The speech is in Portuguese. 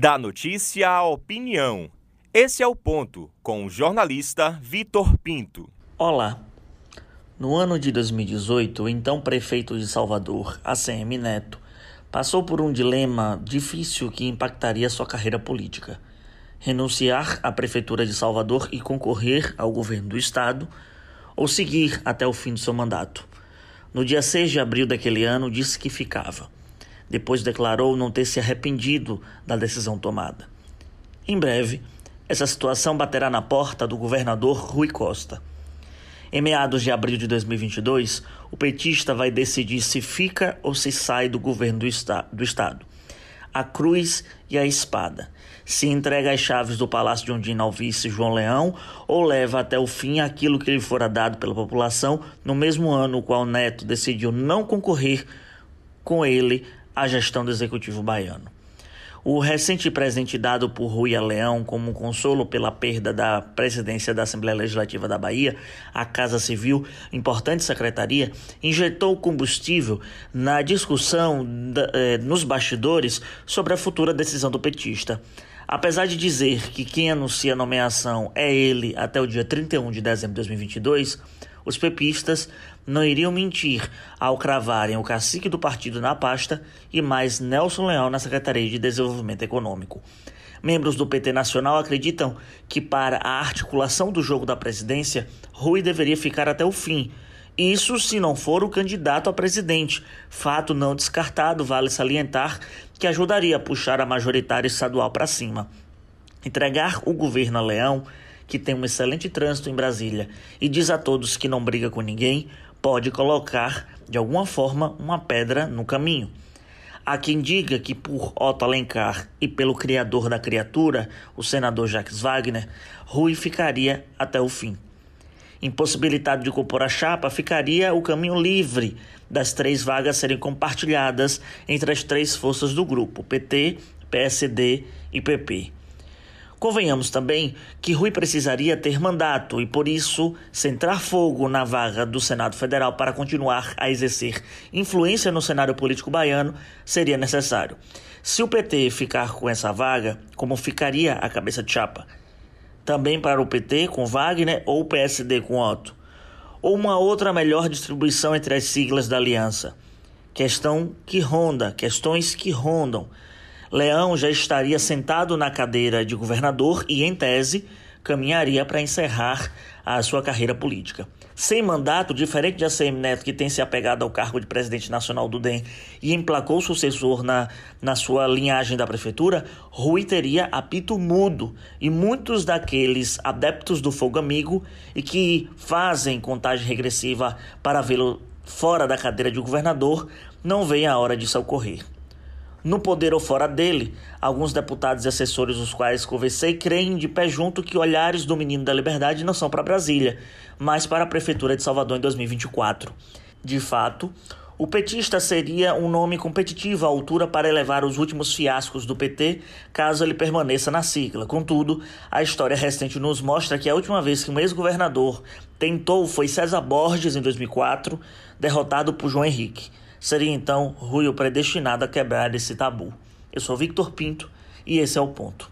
Da notícia à opinião. Esse é o ponto com o jornalista Vitor Pinto. Olá. No ano de 2018, o então prefeito de Salvador, ACM Neto, passou por um dilema difícil que impactaria sua carreira política: renunciar à prefeitura de Salvador e concorrer ao governo do estado, ou seguir até o fim do seu mandato. No dia 6 de abril daquele ano, disse que ficava. Depois declarou não ter se arrependido da decisão tomada. Em breve, essa situação baterá na porta do governador Rui Costa. Em meados de abril de 2022, o petista vai decidir se fica ou se sai do governo do, esta do estado. A cruz e a espada. Se entrega as chaves do Palácio de Ondina ao vice João Leão ou leva até o fim aquilo que lhe fora dado pela população no mesmo ano no qual Neto decidiu não concorrer com ele à gestão do Executivo baiano. O recente presente dado por Rui a Leão como consolo pela perda da presidência da Assembleia Legislativa da Bahia, a Casa Civil, importante secretaria, injetou combustível na discussão da, eh, nos bastidores sobre a futura decisão do petista. Apesar de dizer que quem anuncia a nomeação é ele até o dia 31 de dezembro de 2022, os pepistas não iriam mentir ao cravarem o cacique do partido na pasta e mais Nelson Leão na Secretaria de Desenvolvimento Econômico. Membros do PT Nacional acreditam que, para a articulação do jogo da presidência, Rui deveria ficar até o fim. Isso se não for o candidato a presidente, fato não descartado, vale salientar, que ajudaria a puxar a majoritária estadual para cima. Entregar o governo a Leão que tem um excelente trânsito em Brasília e diz a todos que não briga com ninguém, pode colocar, de alguma forma, uma pedra no caminho. Há quem diga que por Otto Alencar e pelo criador da criatura, o senador Jacques Wagner, Rui ficaria até o fim. Impossibilitado de compor a chapa, ficaria o caminho livre das três vagas serem compartilhadas entre as três forças do grupo, PT, PSD e PP. Convenhamos também que Rui precisaria ter mandato e, por isso, centrar fogo na vaga do Senado Federal para continuar a exercer influência no cenário político baiano seria necessário. Se o PT ficar com essa vaga, como ficaria a cabeça de chapa? Também para o PT com Wagner ou o PSD com Otto? Ou uma outra melhor distribuição entre as siglas da aliança? Questão que ronda, questões que rondam. Leão já estaria sentado na cadeira de governador e, em tese, caminharia para encerrar a sua carreira política. Sem mandato, diferente de ACM Neto, que tem se apegado ao cargo de presidente nacional do DEM e emplacou o sucessor na, na sua linhagem da prefeitura, Rui teria apito mudo e muitos daqueles adeptos do fogo amigo e que fazem contagem regressiva para vê-lo fora da cadeira de governador não veem a hora disso ocorrer. No poder ou fora dele, alguns deputados e assessores os quais conversei creem de pé junto que olhares do Menino da Liberdade não são para Brasília, mas para a Prefeitura de Salvador em 2024. De fato, o petista seria um nome competitivo à altura para elevar os últimos fiascos do PT, caso ele permaneça na sigla. Contudo, a história recente nos mostra que a última vez que um ex-governador tentou foi César Borges em 2004, derrotado por João Henrique. Seria então Rui o predestinado a quebrar esse tabu. Eu sou Victor Pinto e esse é o ponto.